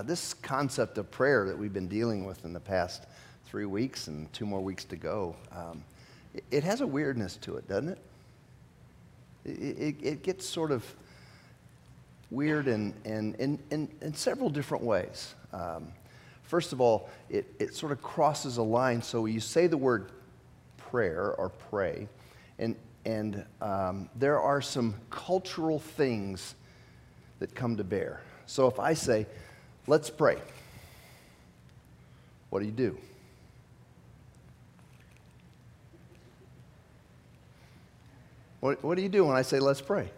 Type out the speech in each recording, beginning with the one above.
uh, this concept of prayer that we've been dealing with in the past three weeks and two more weeks to go, um, it, it, has a weirdness to it, doesn't it? It, it, it gets sort of weird in, in, in, in, in several different ways. Um, first of all, it, it sort of crosses a line. So you say the word prayer or pray, and, and um, there are some cultural things that come to bear. So if I say, let's pray, what do you do? What, what do you do when I say, let's pray?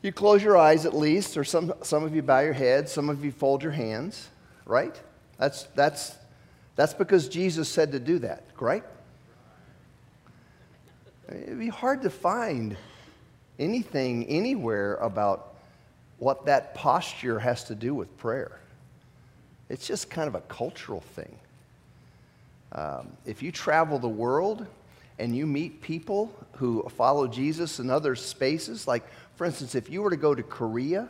You close your eyes at least, or some, some of you bow your head, some of you fold your hands, right? That's, that's, that's because Jesus said to do that, right? It'd be hard to find anything anywhere about what that posture has to do with prayer. It's just kind of a cultural thing. Um, if you travel the world and you meet people who follow Jesus in other spaces, like for instance, if you were to go to Korea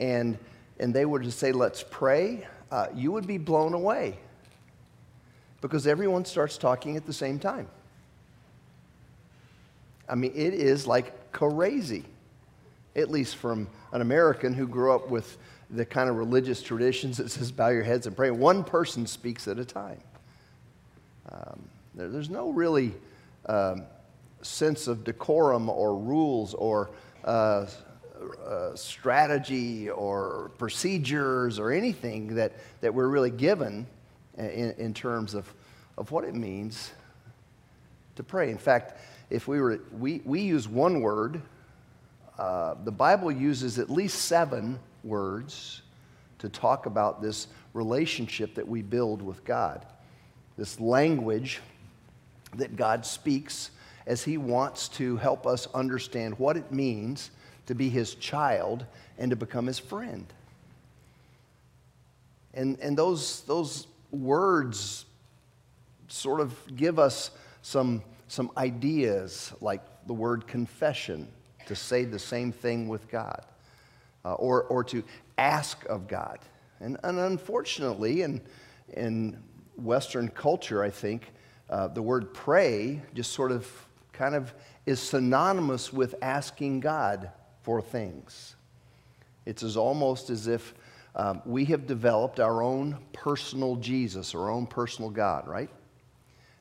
and, and they were to say, let's pray, uh, you would be blown away because everyone starts talking at the same time. I mean, it is like crazy, at least from an American who grew up with the kind of religious traditions that says bow your heads and pray. One person speaks at a time. Um, there, there's no really um, sense of decorum or rules or uh, uh, strategy or procedures or anything that, that we're really given in, in terms of, of what it means to pray. In fact, if we were, we, we use one word, uh, the Bible uses at least seven words to talk about this relationship that we build with God, this language that God speaks as He wants to help us understand what it means to be His child and to become His friend. And, and those, those words sort of give us some some ideas like the word confession, to say the same thing with God, uh, or, or to ask of God. And, and unfortunately, in, in Western culture, I think, uh, the word pray just sort of kind of is synonymous with asking God for things. It's as almost as if um, we have developed our own personal Jesus, our own personal God, right?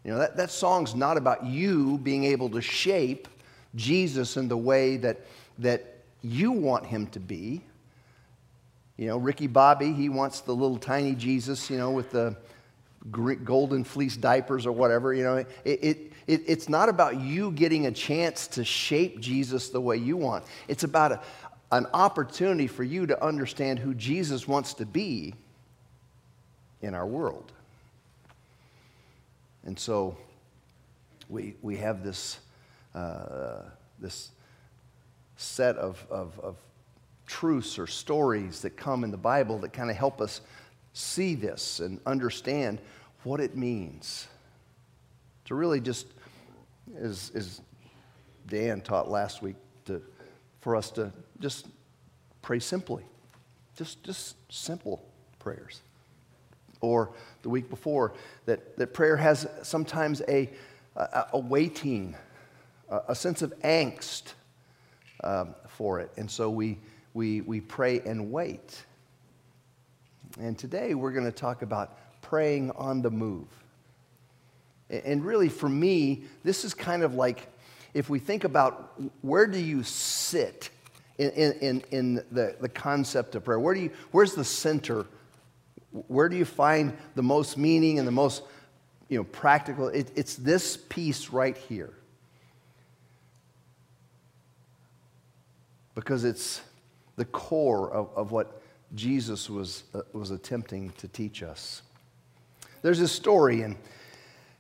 You know, that, that song's not about you being able to shape Jesus in the way that, that you want him to be. You know, Ricky Bobby, he wants the little tiny Jesus, you know, with the golden fleece diapers or whatever. You know, it, it, it, it's not about you getting a chance to shape Jesus the way you want. It's about a, an opportunity for you to understand who Jesus wants to be in our world. And so we, we have this, uh, this set of, of, of truths or stories that come in the Bible that kind of help us see this and understand what it means. To really just, as, as Dan taught last week, to, for us to just pray simply. Just, just simple prayers or the week before, that, that prayer has sometimes a, a, a waiting, a, sense of angst um, for it. And so we, we, we pray and wait. And today we're going to talk about praying on the move. And really, for me, this is kind of like if we think about where do you sit in, in, in the, the concept of prayer? Where do you, where's the center where do you find the most meaning and the most you know, practical? It, it's this piece right here. Because it's the core of, of what Jesus was, uh, was attempting to teach us. There's a story in,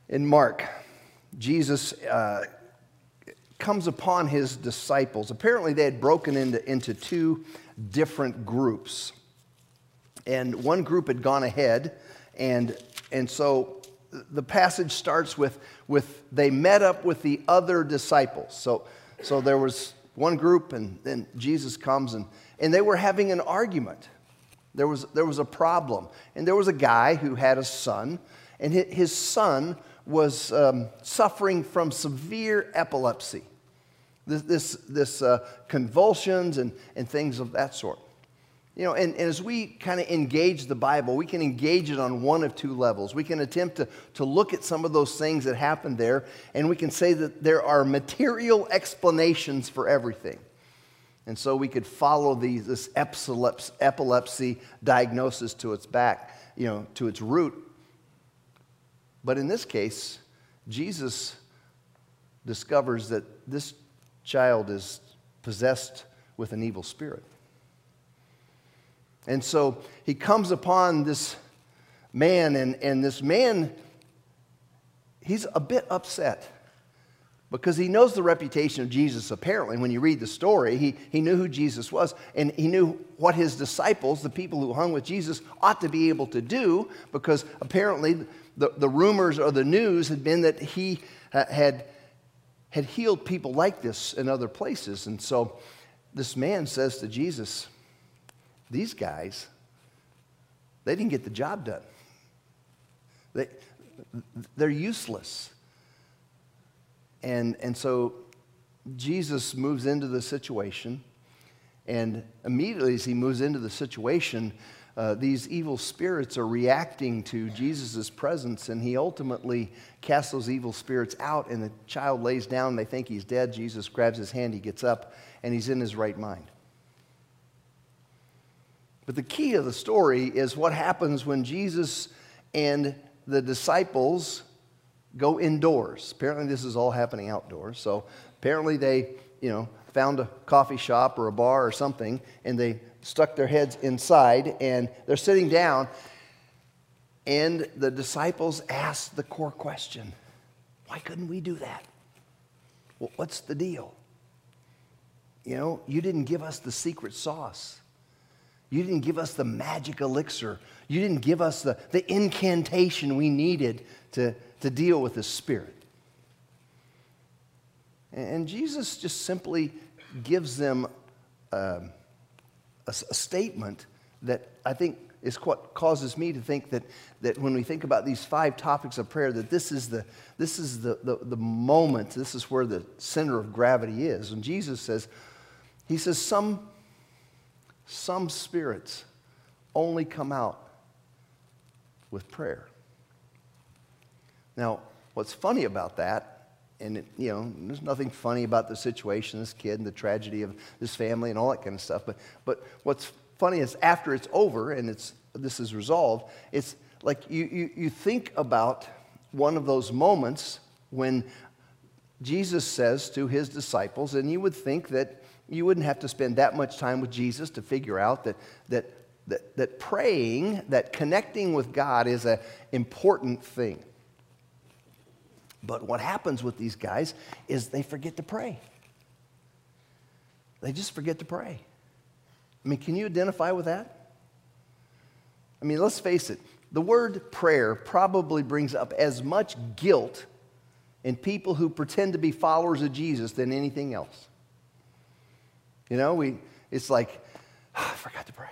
in Mark. Jesus uh, comes upon his disciples. Apparently, they had broken into, into two different groups and one group had gone ahead, and, and so the passage starts with, with they met up with the other disciples. So, so there was one group, and then Jesus comes, and, and they were having an argument. There was, there was a problem. And there was a guy who had a son, and his son was um, suffering from severe epilepsy. This, this, this uh, convulsions and, and things of that sort. You know, and, and as we kind of engage the Bible, we can engage it on one of two levels. We can attempt to, to look at some of those things that happened there, and we can say that there are material explanations for everything. And so we could follow these, this epilepsy, epilepsy diagnosis to its back, you know, to its root. But in this case, Jesus discovers that this child is possessed with an evil spirit. And so he comes upon this man, and, and this man, he's a bit upset because he knows the reputation of Jesus, apparently. When you read the story, he, he knew who Jesus was, and he knew what his disciples, the people who hung with Jesus, ought to be able to do because apparently the, the rumors or the news had been that he uh, had, had healed people like this in other places. And so this man says to Jesus, these guys, they didn't get the job done. They, they're useless. And, and so Jesus moves into the situation, and immediately as he moves into the situation, uh, these evil spirits are reacting to Jesus' presence, and he ultimately casts those evil spirits out, and the child lays down. They think he's dead. Jesus grabs his hand, he gets up, and he's in his right mind. But the key of the story is what happens when Jesus and the disciples go indoors. Apparently, this is all happening outdoors. So apparently, they, you know, found a coffee shop or a bar or something, and they stuck their heads inside, and they're sitting down. And the disciples asked the core question why couldn't we do that? Well, what's the deal? You know, you didn't give us the secret sauce. You didn't give us the magic elixir. You didn't give us the, the incantation we needed to, to deal with this spirit. And Jesus just simply gives them um, a, a, statement that I think is what causes me to think that, that when we think about these five topics of prayer, that this is, the, this is the, the, the moment, this is where the center of gravity is. And Jesus says, He says, some some spirits only come out with prayer. Now, what's funny about that, and it, you know, there's nothing funny about the situation, this kid and the tragedy of this family and all that kind of stuff. But, but what's funny is after it's over and it's, this is resolved, it's like you, you, you think about one of those moments when Jesus says to his disciples, and you would think that you wouldn't have to spend that much time with Jesus to figure out that, that, that, that praying, that connecting with God is an important thing. But what happens with these guys is they forget to pray. They just forget to pray. I mean, can you identify with that? I mean, let's face it, the word prayer probably brings up as much guilt in people who pretend to be followers of Jesus than anything else. You know, we, it's like, oh, I forgot to pray.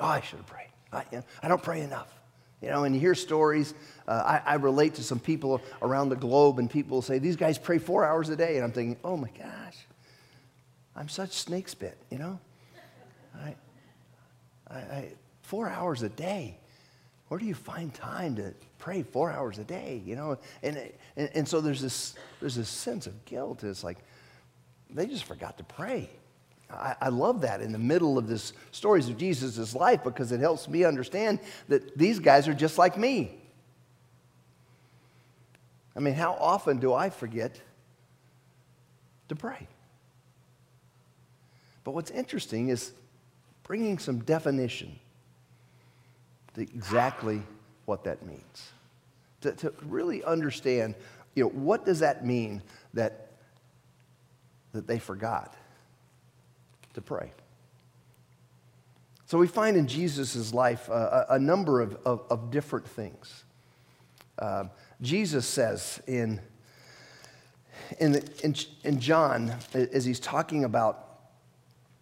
Oh, I should have prayed. I, you know, I don't pray enough. You know, and you hear stories. Uh, I, I, relate to some people around the globe, and people say, These guys pray four hours a day. And I'm thinking, Oh my gosh, I'm such snake spit, you know? I, I, I, four hours a day. Where do you find time to pray four hours a day, you know? And, and, and so there's this, there's this sense of guilt. It's like, they just forgot to pray. I, I love that in the middle of this stories of Jesus' life because it helps me understand that these guys are just like me. I mean, how often do I forget to pray? But what's interesting is bringing some definition to exactly what that means. To, to really understand, you know, what does that mean that, that they forgot? To pray. So we find in Jesus' life a, a number of, of, of, different things. Uh, Jesus says in, in, the, in, in John, as he's talking about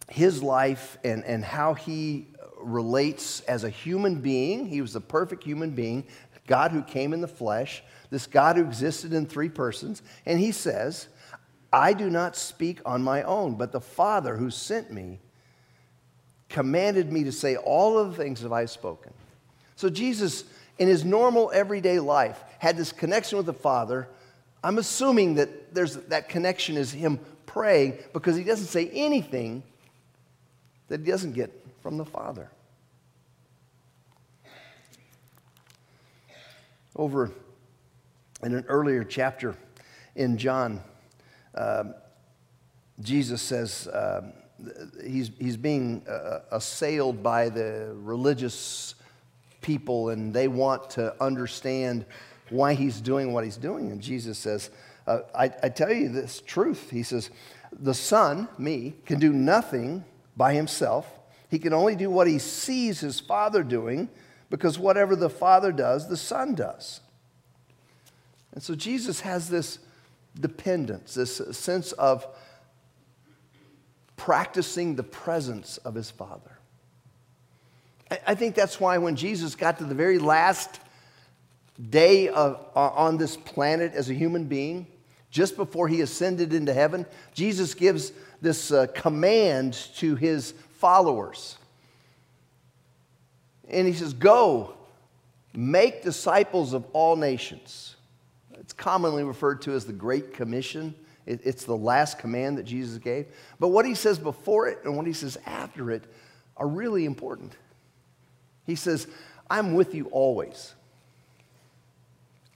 his life and, and how he relates as a human being, he was the perfect human being, God who came in the flesh, this God who existed in three persons. And he says, I do not speak on my own, but the Father who sent me commanded me to say all of the things that I've spoken. So Jesus, in his normal everyday life, had this connection with the Father. I'm assuming that there's, that connection is him praying because he doesn't say anything that he doesn't get from the Father. Over in an earlier chapter in John, uh, Jesus says uh, he's, he's being uh, assailed by the religious people and they want to understand why he's doing what he's doing. And Jesus says, uh, I, I tell you this truth. He says, The Son, me, can do nothing by himself. He can only do what he sees his Father doing because whatever the Father does, the Son does. And so Jesus has this dependence, this sense of practicing the presence of his Father. I think that's why when Jesus got to the very last day of, on this planet as a human being, just before he ascended into heaven, Jesus gives this uh, command to his followers. And he says, Go, make disciples of all nations. It's commonly referred to as the Great Commission. it's the last command that Jesus gave. But what he says before it and what he says after it are really important. He says, I'm with you always.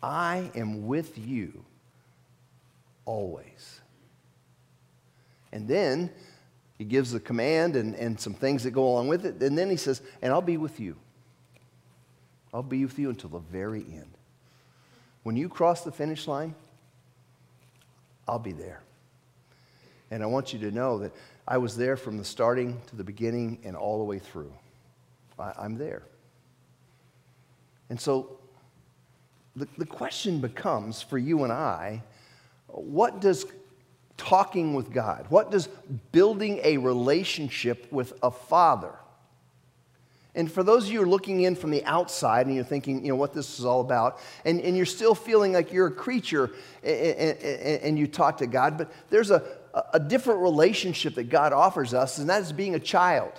I am with you always. And then he gives the command and, and some things that go along with it. And then he says, And I'll be with you. I'll be with you until the very end. When you cross the finish line, I'll be there. And I want you to know that I was there from the starting to the beginning and all the way through. I, am there. And so the, the question becomes for you and I what does talking with God, what does building a relationship with a father, and for those of you who are looking in from the outside and you're thinking, you know, what this is all about, and, and you're still feeling like you're a creature and, and, and you talk to God, but there's a, a different relationship that God offers us, and that is being a child.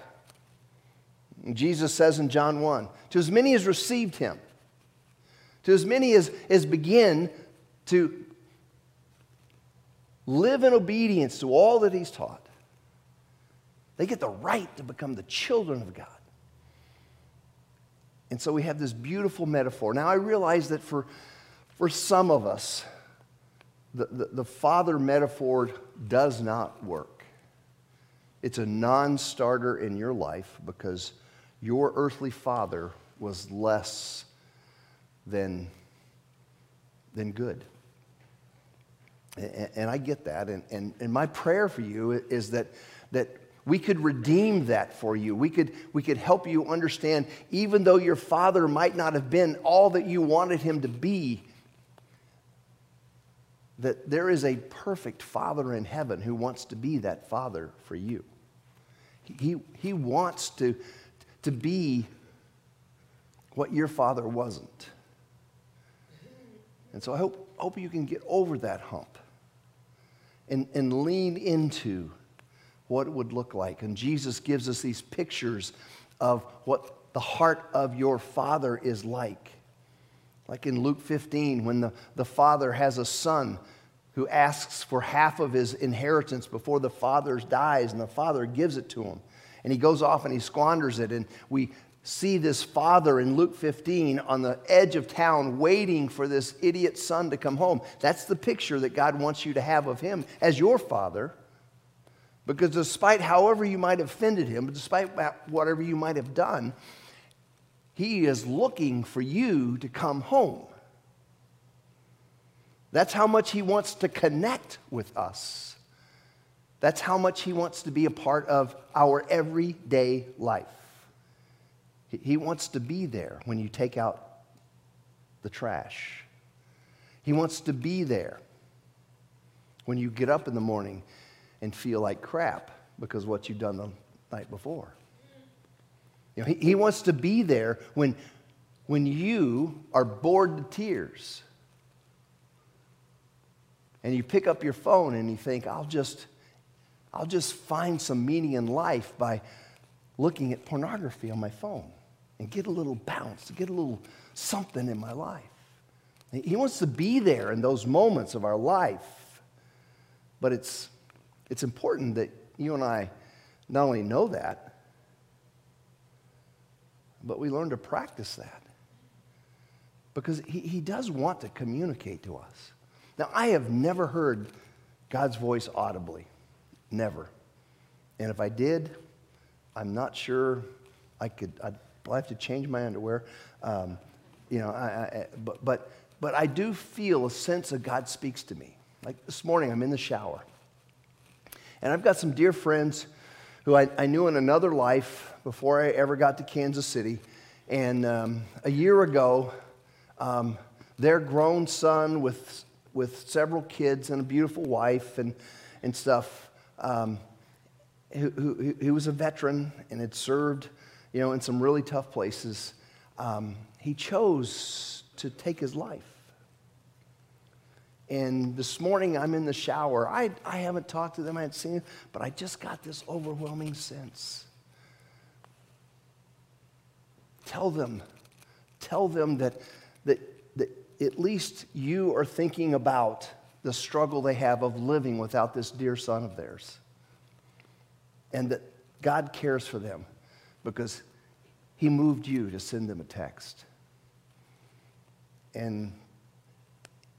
Jesus says in John 1 To as many as received him, to as many as, as begin to live in obedience to all that he's taught, they get the right to become the children of God. And so we have this beautiful metaphor. Now, I realize that for, for some of us, the, the, the father metaphor does not work. It's a non starter in your life because your earthly father was less than, than good. And, and I get that. And, and, and my prayer for you is that, that we could redeem that for you. We could, we could help you understand, even though your father might not have been all that you wanted him to be, that there is a perfect father in heaven who wants to be that father for you. He, he wants to, to be what your father wasn't. And so I hope, hope you can get over that hump and, and lean into what it would look like. And Jesus gives us these pictures of what the heart of your father is like. Like in Luke 15, when the, the father has a son who asks for half of his inheritance before the father dies, and the father gives it to him and he goes off and he squanders it. And we see this father in Luke 15 on the edge of town waiting for this idiot son to come home. That's the picture that God wants you to have of him as your father. Because despite however you might have offended him, despite whatever you might have done, he is looking for you to come home. That's how much he wants to connect with us. That's how much He wants to be a part of our everyday life. He wants to be there when you take out the trash. He wants to be there when you get up in the morning and feel like crap because what you've done the night before. You know, he, he wants to be there when, when you are bored to tears and you pick up your phone and you think, I'll just, I'll just find some meaning in life by looking at pornography on my phone and get a little bounce, get a little something in my life. He wants to be there in those moments of our life. But it's, it's important that you and I not only know that, but we learn to practice that. Because he, he does want to communicate to us. Now, I have never heard God's voice audibly. Never. And if I did, I'm not sure I could, I'd I have to change my underwear. Um, you know, I, I, but, but, but I do feel a sense of God speaks to me. Like this morning, I'm in the shower. And I've got some dear friends who I, I knew in another life before I ever got to Kansas City. And um, a year ago, um, their grown son with, with several kids and a beautiful wife and, and stuff, um, who, who, who, was a veteran and had served you know, in some really tough places, um, he chose to take his life. And this morning I'm in the shower. I, I haven't talked to them, I haven't seen them, but I just got this overwhelming sense. Tell them, tell them that, that, that at least you are thinking about the struggle they have of living without this dear son of theirs. And that God cares for them because he moved you to send them a text. And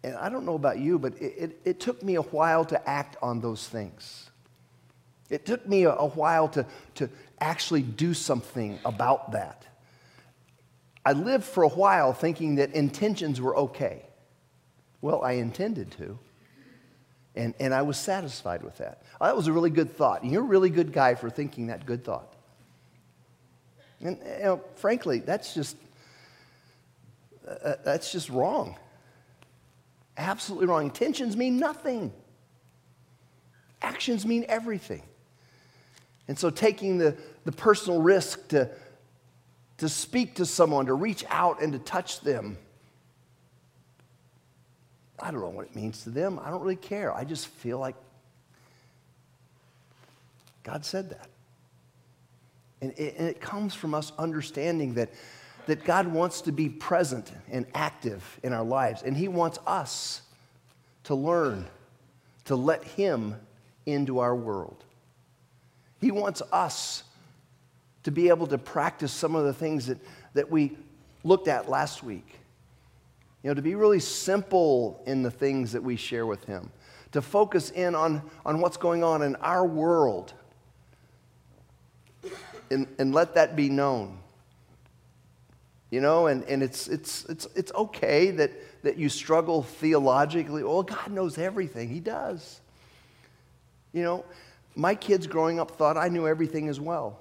and I don't know about you, but it, it, it, took me a while to act on those things. It took me a, a while to, to actually do something about that. I lived for a while thinking that intentions were okay. Well, I intended to. And, and I was satisfied with that. That was a really good thought. And you're a really good guy for thinking that good thought. And you know, frankly, that's just, uh, that's just wrong absolutely wrong. Intentions mean nothing, actions mean everything. And so, taking the, the personal risk to, to speak to someone, to reach out and to touch them, I don't know what it means to them. I don't really care. I just feel like God said that. And it, and it comes from us understanding that that God wants to be present and active in our lives, and He wants us to learn to let Him into our world. He wants us to be able to practice some of the things that, that we looked at last week. You know, to be really simple in the things that we share with Him, to focus in on, on what's going on in our world, and, and let that be known. You know, and, and it's, it's, it's, it's okay that, that you struggle theologically. Well, God knows everything, He does. You know, my kids growing up thought I knew everything as well.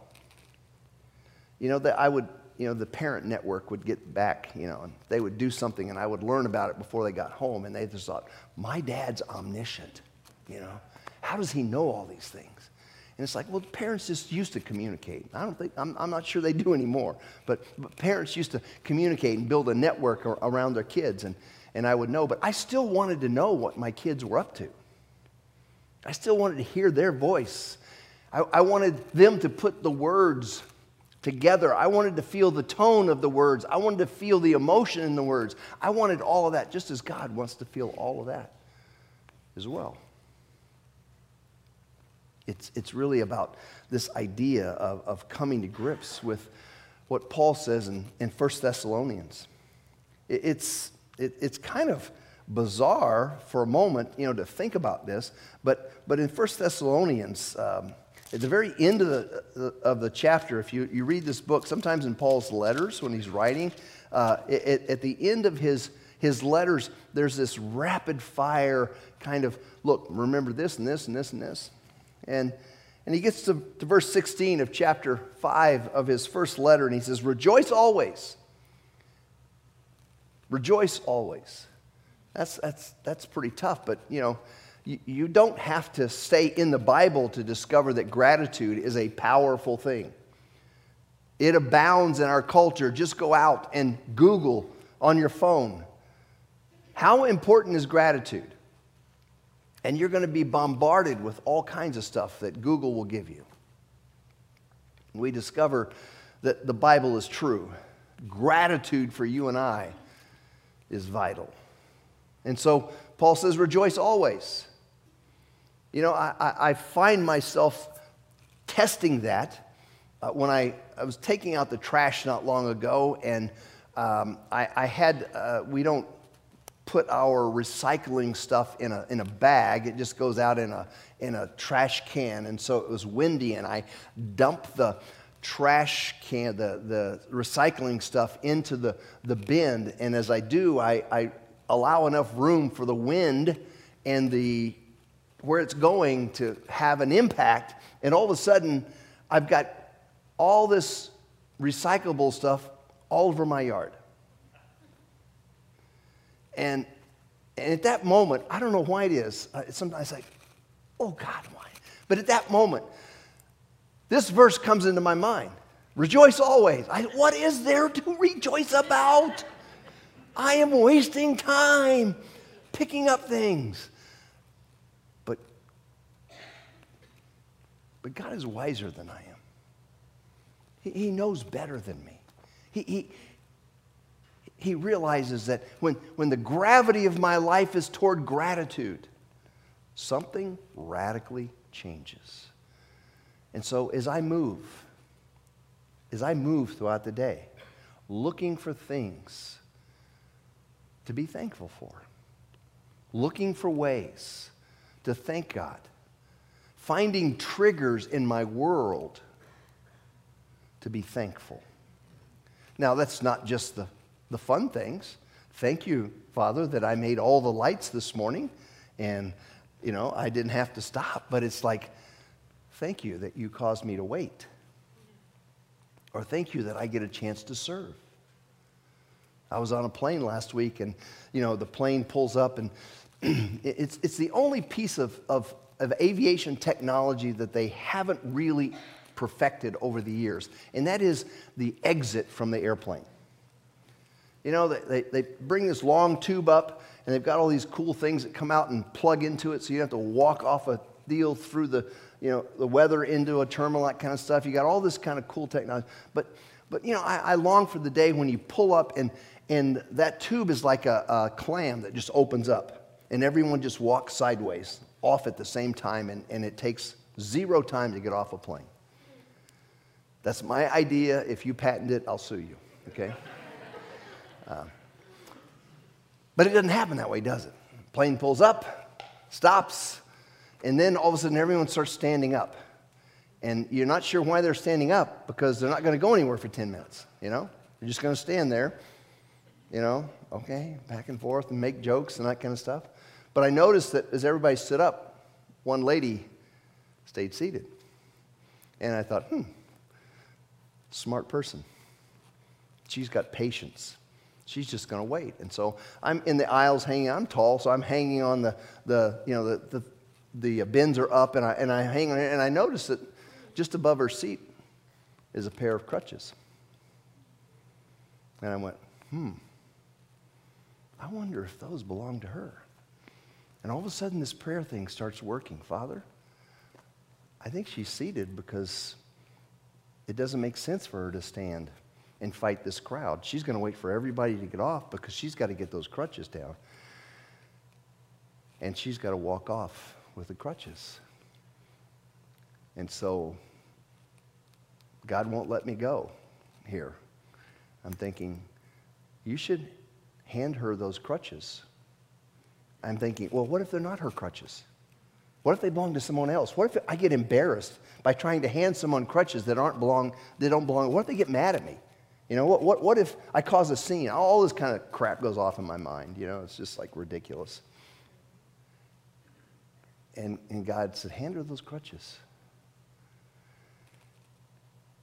You know, that I would, you know, the parent network would get back, you know, and they would do something and I would learn about it before they got home. And they just thought, my dad's omniscient, you know. How does he know all these things? And it's like, well, parents just used to communicate. I don't think, I'm, I'm not sure they do anymore, but, but, parents used to communicate and build a network around their kids, and, and I would know. But I still wanted to know what my kids were up to. I still wanted to hear their voice. I, I wanted them to put the words together. I wanted to feel the tone of the words. I wanted to feel the emotion in the words. I wanted all of that, just as God wants to feel all of that as well. It's, it's really about this idea of, of coming to grips with what Paul says in, in 1 Thessalonians. It, it's, it, it's kind of bizarre for a moment, you know, to think about this, but, but in 1 Thessalonians, um, at the very end of the, of the chapter, if you, you read this book, sometimes in Paul's letters when he's writing, uh, it, at the end of his, his letters, there's this rapid fire kind of look, remember this and this and this and this. And, and he gets to, to verse 16 of chapter 5 of his first letter, and he says, Rejoice always. Rejoice always. That's, that's, that's pretty tough, but you know, you, you don't have to stay in the Bible to discover that gratitude is a powerful thing. It abounds in our culture. Just go out and Google on your phone. How important is gratitude? And you're going to be bombarded with all kinds of stuff that Google will give you. We discover that the Bible is true. Gratitude for you and I is vital. And so Paul says, rejoice always. You know, I, I find myself testing that uh, when I, I was taking out the trash not long ago, and um, I, I, had, uh, we don't put our recycling stuff in a, in a bag, it just goes out in a, in a trash can. And so it was windy, and I dumped the trash can, the, the recycling stuff into the, the bin. And as I do, I, I allow enough room for the wind and the where it's going to have an impact. And all of a sudden, I've got all this recyclable stuff all over my yard. And, and at that moment, I don't know why it is. Uh, sometimes like, oh God, why? But at that moment, this verse comes into my mind. Rejoice always. I, what is there to rejoice about? I am wasting time picking up things. But, but God is wiser than I am. He, he knows better than me. He, he, he realizes that when, when the gravity of my life is toward gratitude, something radically changes. And so as I move, as I move throughout the day, looking for things to be thankful for, looking for ways to thank God, finding triggers in my world to be thankful. Now, that's not just the, the fun things. Thank you, Father, that I made all the lights this morning and, you know, I didn't have to stop. But it's like, thank you that you caused me to wait. Or thank you that I get a chance to serve. I was on a plane last week and, you know, the plane pulls up and it's, it's the only piece of, of, of aviation technology that they haven't really perfected over the years, and that is the exit from the airplane. You know, they, they bring this long tube up, and they've got all these cool things that come out and plug into it, so you don't have to walk off a deal through the, you know, the weather into a terminal, that kind of stuff. You got all this kind of cool technology. But, but you know, I, I long for the day when you pull up and, and that tube is like a, a clam that just opens up, and everyone just walks sideways off at the same time, and, and it takes zero time to get off a plane. That's my idea. If you patent it, I'll sue you, okay? Um, but it doesn't happen that way, does it? Plane pulls up, stops, and then all of a sudden everyone starts standing up. And you're not sure why they're standing up because they're not going to go anywhere for 10 minutes, you know? They're just going to stand there, you know, okay, back and forth and make jokes and that kind of stuff. But I noticed that as everybody stood up, one lady stayed seated. And I thought, hmm, smart person. She's got patience. She's just going to wait. And so I'm in the aisles hanging. I'm tall, so I'm hanging on the, the you know, the, the, the bins are up, and I, and I hang on, and I notice that just above her seat is a pair of crutches. And I went, hmm, I wonder if those belong to her. And all of a sudden, this prayer thing starts working. Father, I think she's seated because it doesn't make sense for her to stand and fight this crowd. She's going to wait for everybody to get off because she's got to get those crutches down. And she's got to walk off with the crutches. And so God won't let me go here. I'm thinking, you should hand her those crutches. I'm thinking, well, what if they're not her crutches? What if they belong to someone else? What if I get embarrassed by trying to hand someone crutches that aren't belong, they don't belong? What if they get mad at me? You know, what, what, what if I cause a scene? All this kind of crap goes off in my mind. You know, it's just like ridiculous. And, and God said, hand her those crutches.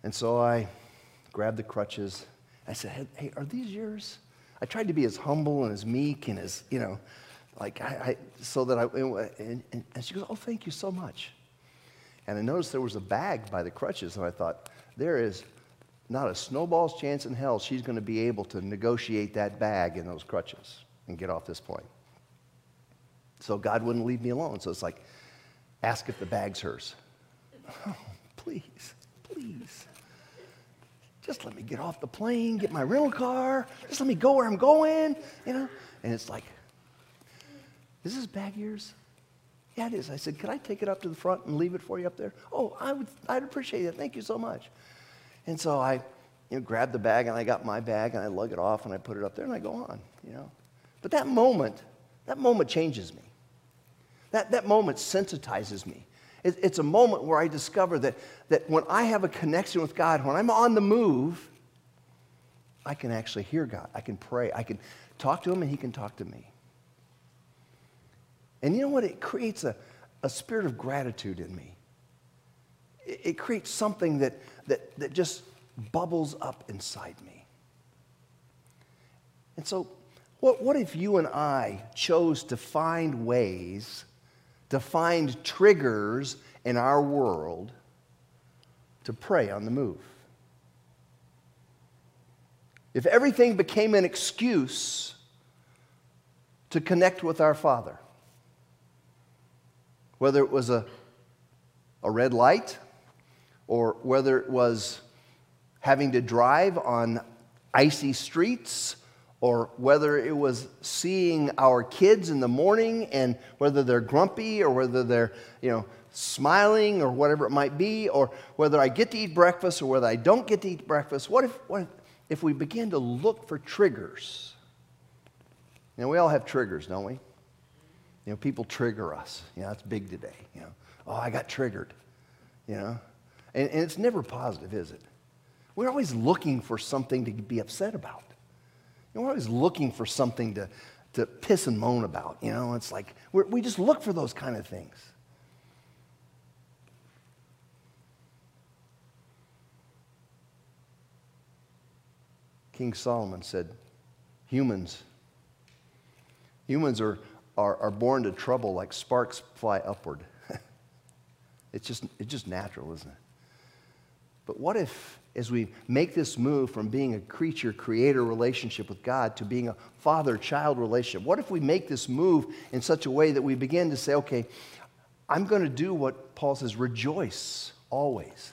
And so I grabbed the crutches. I said, hey, are these yours? I tried to be as humble and as meek and as, you know, like I, I so that I, and, and, and she goes, oh, thank you so much. And I noticed there was a bag by the crutches, and I thought, there is not a snowball's chance in hell she's going to be able to negotiate that bag in those crutches and get off this point. So God wouldn't leave me alone. So it's like, ask if the bag's hers. Oh, please, please. Just let me get off the plane, get my rental car. Just let me go where I'm going, you know? And it's like, is this bag yours? Yeah, it is. I said, Could I take it up to the front and leave it for you up there? Oh, I would, I'd appreciate it. Thank you so much. And so I you know, grab the bag and I got my bag and I lug it off and I put it up there and I go on, you know. But that moment, that moment changes me. That, that moment sensitizes me. It, it's a moment where I discover that, that when I have a connection with God, when I'm on the move, I can actually hear God. I can pray. I can talk to Him and He can talk to me. And you know what? It creates a, a spirit of gratitude in me. It, it creates something that, that, that just bubbles up inside me. And so, what, what if you and I chose to find ways, to find triggers in our world to pray on the move? If everything became an excuse to connect with our Father, whether it was a, a red light or whether it was having to drive on icy streets or whether it was seeing our kids in the morning and whether they're grumpy or whether they're, you know, smiling or whatever it might be, or whether I get to eat breakfast or whether I don't get to eat breakfast. What if, what if, if we begin to look for triggers? You know, we all have triggers, don't we? You know, people trigger us. You know, that's big today. You know, oh, I got triggered. You know, and, and it's never positive, is it? We're always looking for something to be upset about. You know, we're always looking for something to, to piss and moan about. You know, it's like we just look for those kind of things. King Solomon said, humans, humans are are, are born to trouble like sparks fly upward. it's, just, it's just natural, isn't it? But what if, as we make this move from being a creature creator relationship with God to being a father child relationship, what if we make this move in such a way that we begin to say, okay, I'm going to do what Paul says, rejoice always.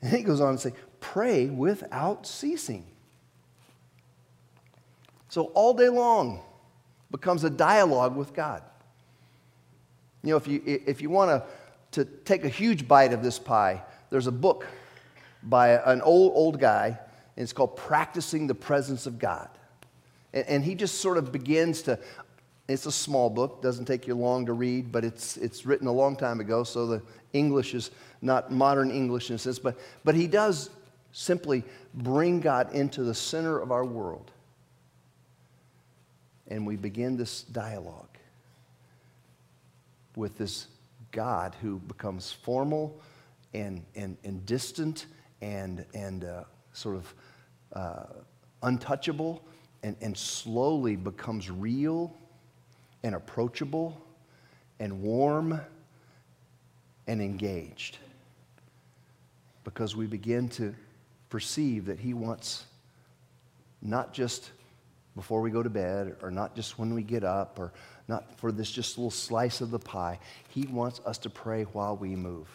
And he goes on to say, pray without ceasing. So all day long, becomes a dialogue with God. You know, if you, if you want to, to take a huge bite of this pie, there's a book by an old, old guy, and it's called Practicing the Presence of God. And, and he just sort of begins to, it's a small book, doesn't take you long to read, but it's, it's written a long time ago, so the English is not modern English in a sense, but, but he does simply bring God into the center of our world and we begin this dialogue with this God who becomes formal and, and, and distant and, and uh, sort of uh, untouchable and, and slowly becomes real and approachable and warm and engaged because we begin to perceive that He wants not just before we go to bed, or not just when we get up, or not for this just little slice of the pie. He wants us to pray while we move.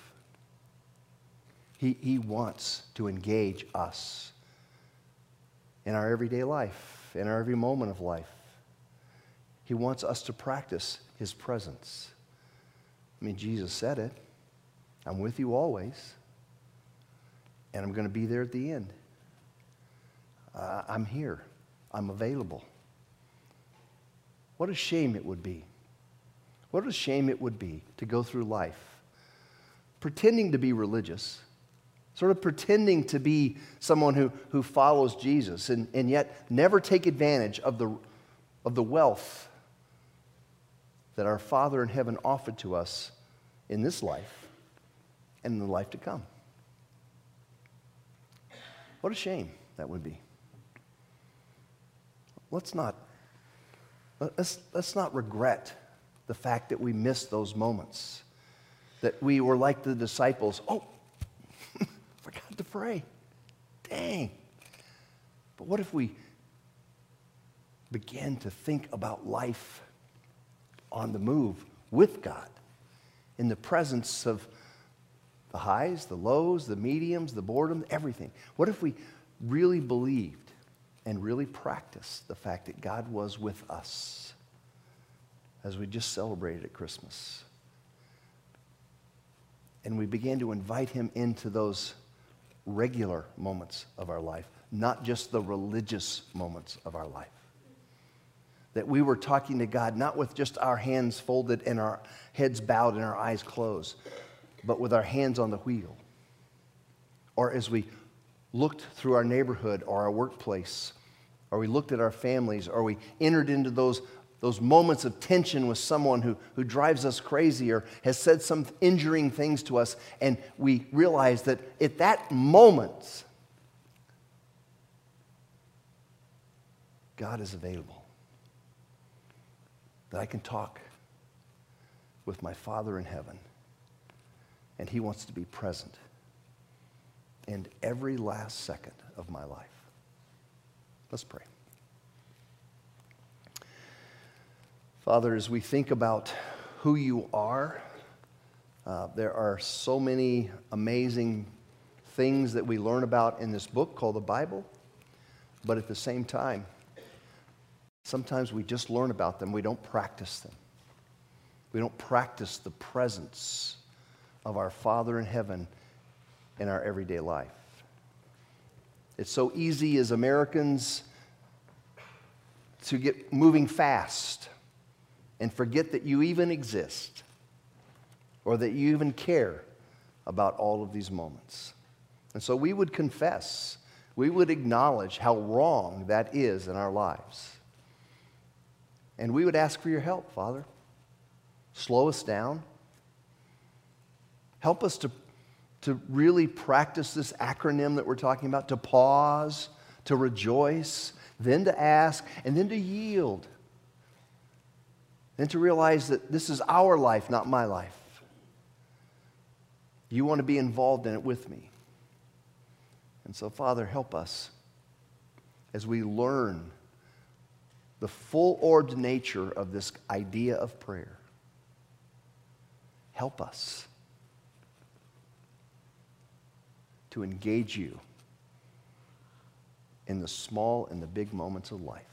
He, he wants to engage us in our everyday life, in our every moment of life. He wants us to practice His presence. I mean, Jesus said it I'm with you always, and I'm going to be there at the end. Uh, I'm here. I'm available. What a shame it would be. What a shame it would be to go through life pretending to be religious, sort of pretending to be someone who, who follows Jesus, and, and yet never take advantage of the, of the wealth that our Father in heaven offered to us in this life and in the life to come. What a shame that would be let's not, Let's, let's not regret the fact that we missed those moments, that we were like the disciples. Oh, pray. Dang. But what if we began to think about life on the move with God in the presence of the highs, the lows, the mediums, the boredom, everything? What if we really believed and really practiced the fact that God was with us as we just celebrated at Christmas? And we began to invite him into those regular moments of our life, not just the religious moments of our life. That we were talking to God not with just our hands folded and our heads bowed and our eyes closed, but with our hands on the wheel. Or as we looked through our neighborhood or our workplace, or we looked at our families, or we entered into those, those moments of tension with someone who, who drives us crazy or has said some injuring things to us, and we realize that at that moment, God is available. That I can talk with my Father in heaven, and He wants to be present in every last second of my life. Let's pray. Father, as we think about who you are, uh, there are so many amazing things that we learn about in this book called the Bible, but at the same time, sometimes we just learn about them, we don't practice them. We don't practice the presence of our Father in heaven in our everyday life. It's so easy as Americans to get moving fast and forget that you even exist or that you even care about all of these moments. And so we would confess, we would acknowledge how wrong that is in our lives. And we would ask for your help, Father. Slow us down. Help us to to really practice this acronym that we're talking about to pause, to rejoice, then to ask, and then to yield. Then to realize that this is our life, not my life. You want to be involved in it with me. And so, Father, help us as we learn the full orbed nature of this idea of prayer. Help us to engage you in the small and the big moments of life.